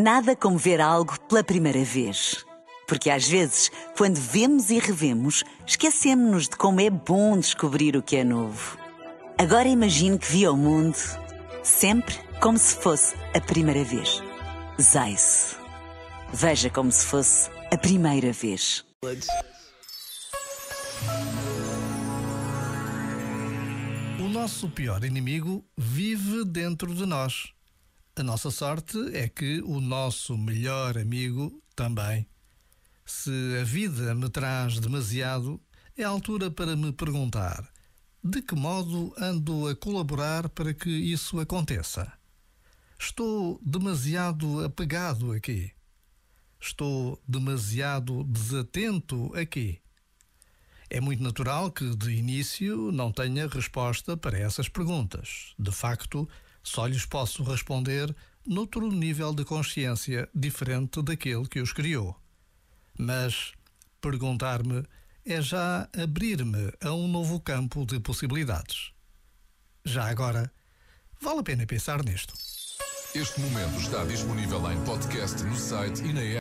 Nada como ver algo pela primeira vez. Porque às vezes, quando vemos e revemos, esquecemos-nos de como é bom descobrir o que é novo. Agora imagine que viu o mundo sempre como se fosse a primeira vez. Zais. Veja como se fosse a primeira vez. O nosso pior inimigo vive dentro de nós. A nossa sorte é que o nosso melhor amigo também. Se a vida me traz demasiado, é a altura para me perguntar: de que modo ando a colaborar para que isso aconteça? Estou demasiado apegado aqui. Estou demasiado desatento aqui. É muito natural que, de início, não tenha resposta para essas perguntas. De facto, só lhes posso responder noutro nível de consciência diferente daquele que os criou. Mas perguntar-me é já abrir-me a um novo campo de possibilidades. Já agora, vale a pena pensar nisto. Este momento está disponível em podcast no site e na app.